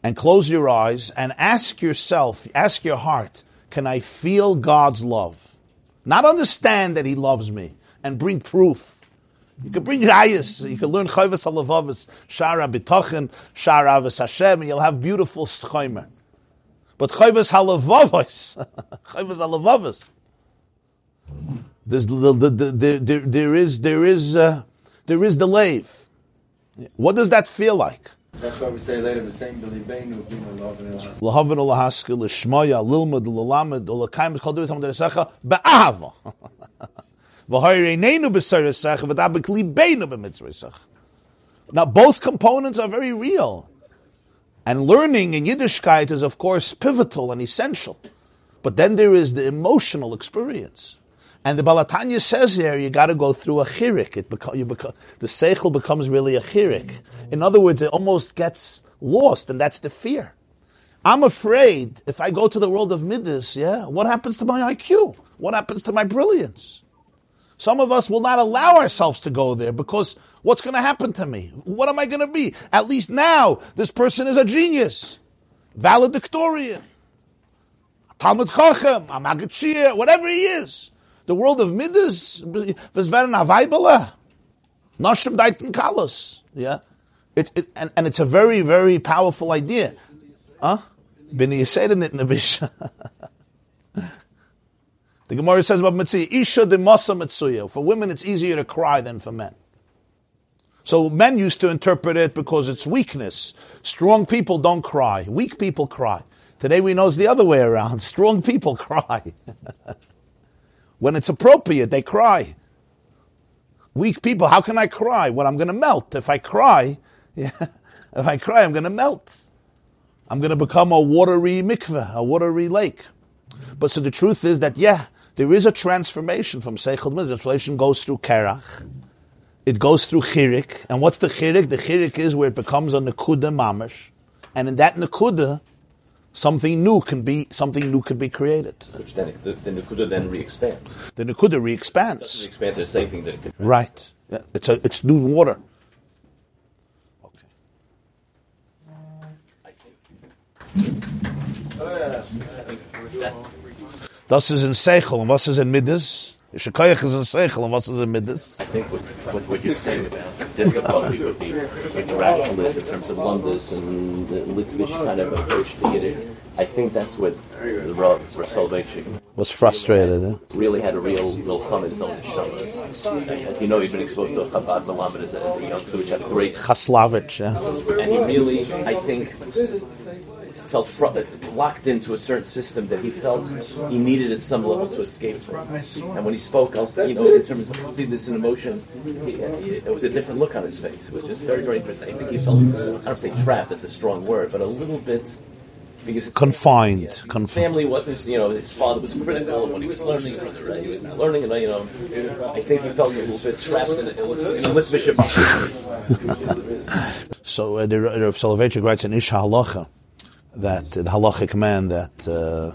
and close your eyes and ask yourself, ask your heart, can I feel God's love? Not understand that He loves me and bring proof. You can bring rayas, you can learn chayvas halavavas, shara bitochen, shara avas Hashem, and you'll have beautiful schaimer. But chayvas halavavas, chayvas halavavas, there's the, the, the, the, there, there is there is uh, there is the lave. What does that feel like? That's why we say later the same Belibeinu, Bima Love and El Lahavin ulahaskil l'shmoya lilmud l'lamed ulakaim kol divis hamad Now both components are very real. And learning in Yiddishkeit is of course pivotal and essential. But then there is the emotional experience. And the Baal HaTanya says here, you got to go through a chirik. It beco- you the seichel becomes really a chirik. In other words, it almost gets lost, and that's the fear. I'm afraid if I go to the world of midas, yeah, what happens to my IQ? What happens to my brilliance? Some of us will not allow ourselves to go there because what's going to happen to me? What am I going to be? At least now, this person is a genius, valedictorian, Talmud Chacham, a Maggid Shir, whatever he is. The world of Midas, Vizveren Avaibala, Noshim Daitin Kalos. Yeah? It, it, and, and it's a very, very powerful idea. Huh? Bini Yisayden it Nabish. The Gemara says about Mitzvah, Isha de Masa Mitzuya. For women, it's easier to cry than for men. So men used to interpret it because it's weakness. Strong people don't cry. Weak people cry. Today we know it's the other way around. Strong people cry. when it's appropriate, they cry. Weak people, how can I cry? Well, I'm going to melt. If I cry, yeah, if I cry, I'm going to melt. I'm going to become a watery mikveh, a watery lake. But so the truth is that, yeah, there is a transformation from Seichel Mitzvah. Transformation goes through Kerach. It goes through Chirik. And what's the Chirik? The Chirik is where it becomes a Nakuda Mamash. And in that Nakuda, something new can be, something new can be created. Which then the, the Nakuda then re-expands. The Nakuda re-expands. Re-expands to the same thing that it could. Right. Yeah, it's, a, it's new water. Okay. Das is in Seichel, and was is in Midas? Shekayach is in Seichel, and was is in Midas? I think with, with what you're saying about the difficulty with the, with the rationalists in terms of Lomdus and the Litvish kind of approach to Yiddish, I think that's what the Rav Soloveitchik Was frustrated. Eh? really had a real milcham in his own neshama. As you know, he'd been exposed to a Chabad Malamed as a, as a youngster, which had a great Chaslavich, yeah. and he really, I think, felt fr- locked into a certain system that he felt he needed at some level to escape from. And when he spoke, you know, in terms of seeing this in emotions, he, it was a different look on his face. It was just very, very interesting. I think he felt, I don't say trapped, that's a strong word, but a little bit. Because Confined, yeah, conf- family wasn't, you know, his father was critical of what he was learning from the Rebbe. He was not learning, and you know, I think he felt a little bit trapped in a, in a mitzvah So uh, the Rav Soloveitchik writes in Ish HaHalacha that the halachic man that uh,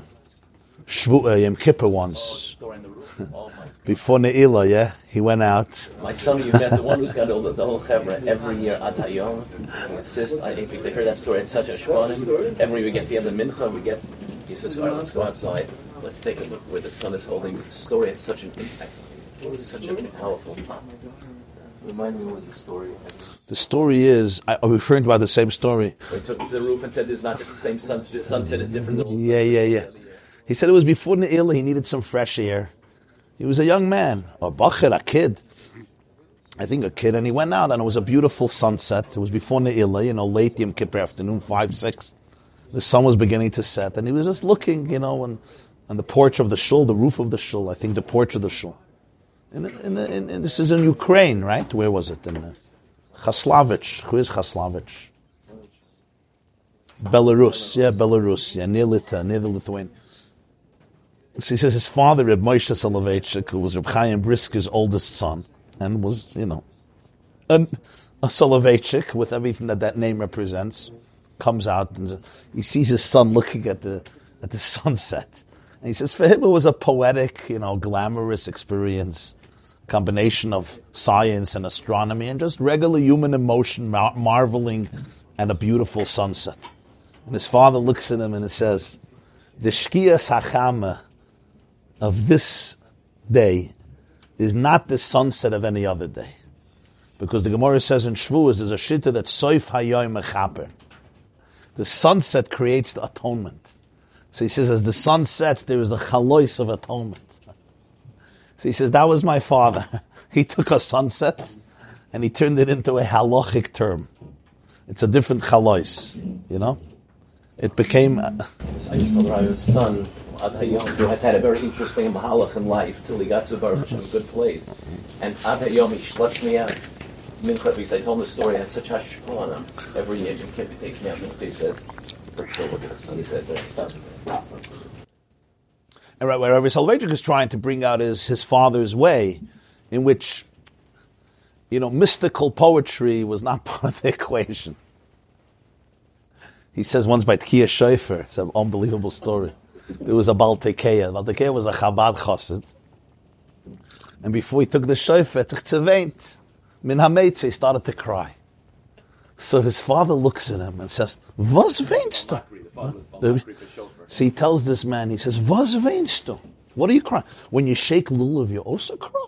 Shvu, uh, Yom Kippur once, the roof. Oh before Ne'ilah, yeah, he went out. My son, you met the one who's got all the, the whole chevra every year ad hayom. Insists. I think because I heard that story. It's such a shkonim. Every year we get to together mincha. We get. He says, "All right, let's go outside. Let's take a look where the sun is holding." The story had such an impact. It was such a powerful. Remind me what was the story. The story is, I, I'm referring to about the same story. We took to the roof and said, "This is not the same sun. This sunset is different." Yeah, yeah, yeah. He said it was before Ne'ilah, he needed some fresh air. He was a young man, a bachir, a kid. I think a kid, and he went out, and it was a beautiful sunset. It was before Ne'ilah, you know, late Yom Kippur afternoon, five, six. The sun was beginning to set, and he was just looking, you know, on, on the porch of the shul, the roof of the shul, I think the porch of the shul. And, in, in, in, this is in Ukraine, right? Where was it? In uh, Khaslavich. Who is Khaslavich? Belarus. Yeah, Belarus. Yeah, near Lithuania, near the Lithuania. So he says his father, Reb Moshe Soloveitchik, who was Reb Chaim Brisker's oldest son, and was, you know, an, a Soloveitchik with everything that that name represents, comes out and he sees his son looking at the at the sunset. And he says for him it was a poetic, you know, glamorous experience, combination of science and astronomy and just regular human emotion, mar- marveling at a beautiful sunset. And his father looks at him and he says, the Shkia Sachama of this day is not the sunset of any other day. Because the Gemara says in Shavuos, there's a shitta that soif hayoy mechaper. The sunset creates the atonement. So he says, as the sun sets, there is a chalois of atonement. So he says, that was my father. he took a sunset and he turned it into a halachic term. It's a different chalois, you know? It became... I just told Rabbi's son, Ad Hayom, who has had a very interesting mahalach in life till he got to Baruch Hashem, a good place. And Ad Hayom, he schlepped me out. Mincha, because I told him the story, I had such hashpah on him. Every year, Yom Kippur takes me out, Mincha, he says, let's go look at the sunset. That's And Rabbi Soloveitchik is trying to bring out is his father's way, in which, you know, mystical poetry was not part of the equation. He says once by Tkiya Shofar, it's an unbelievable story. There was a Baltekeya. Baltekeya was a Chabad chassid. And before he took the shofar, tzivent, min hametz, he started to cry. So his father looks at him and says, Was weinst du? So he tells this man, he says, Was weinst? What are you crying? When you shake lulav, you also cry.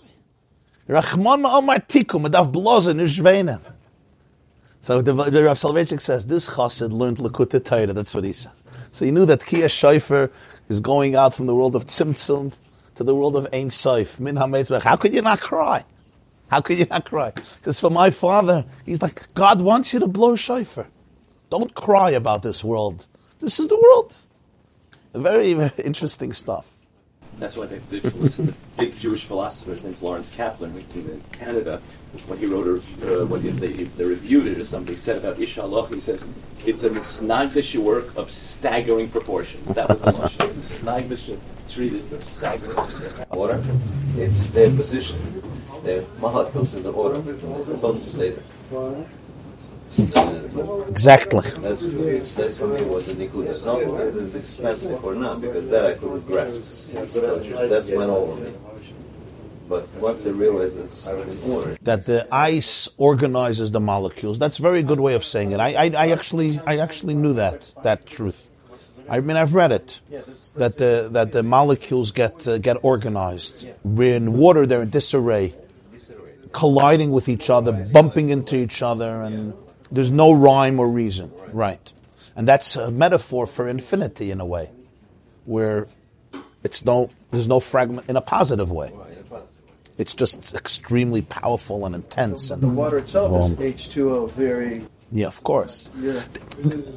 Rachman ma'amar tikum, medaf blazen, ish weinen. So the, the Rav Soloveitchik says, this chassid learned Likkutei Torah, that's what he says. So he knew that Kiya Shofar is going out from the world of Tzimtzum to the world of Ein Sof, Min HaMetzbech. How could you not cry? How could you not cry? Because for my father, he's like, God wants you to blow shofar. Don't cry about this world. This is the world. Very, very interesting stuff. That's why the, the, the big Jewish philosopher, his name's Lawrence Kaplan, in Canada, when he wrote, a, uh, when they, they reviewed it or somebody said about Ish Allah, he says, it's a misnagdish work of staggering proportions. That was the Lashon. Misnagdish treatise of staggering Order. It's their position. Their goes in the order. Don't say Exactly. That's that's for me was a nikud. It's not whether it's expensive or not because that I couldn't grasp. So that's went over me. But once I realized that's. That the ice organizes the molecules. That's a very good way of saying it. I, I, I actually I actually knew that that truth. I mean, I've read it that the that the molecules get uh, get organized. In water, they're in disarray, colliding with each other, bumping into each other, and there's no rhyme or reason. Right, and that's a metaphor for infinity in a way, where it's no there's no fragment in a positive way. It's just extremely powerful and intense. And The water itself Um, is H2O, very. yeah, of course. Yeah.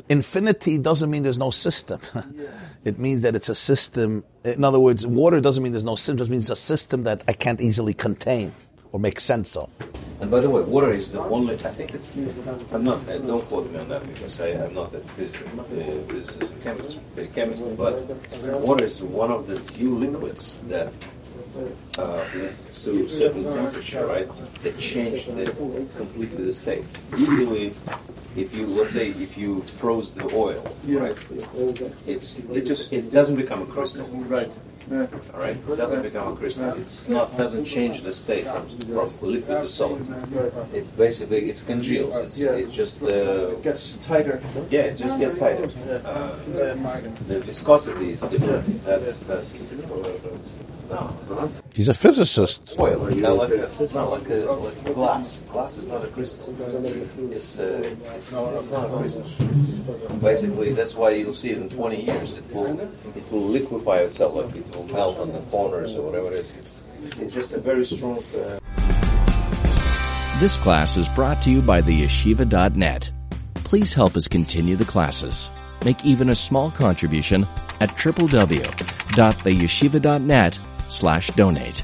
Infinity doesn't mean there's no system. it means that it's a system. In other words, water doesn't mean there's no system. It just means a system that I can't easily contain or make sense of. And by the way, water is the only. I think it's. I'm not. Uh, don't quote me on that because I am not a physicist, uh, physicist or chemist, chemist. But water is one of the few liquids that, uh, to a certain temperature, right, that change the, completely the state. Usually, if you let's say if you froze the oil, right, it's it just it doesn't become a crystal. Right. All right, it doesn't become a crystal. It's not doesn't change the state from, from liquid to solid. It basically it's congeals. It's it just uh, It gets tighter. yeah, it just get tighter. Uh, the viscosity is different. That's that's He's a physicist. oil, not like a, not like a like glass. Glass is not a crystal. It's uh, it's, it's not a crystal. It's basically that's why you'll see it in 20 years. It will it will liquefy itself, like it will melt on the corners or whatever it is. It's It's just a very strong. Uh, This class is brought to you by the yeshiva.net. Please help us continue the classes. Make even a small contribution at www.theyeshiva.net slash donate.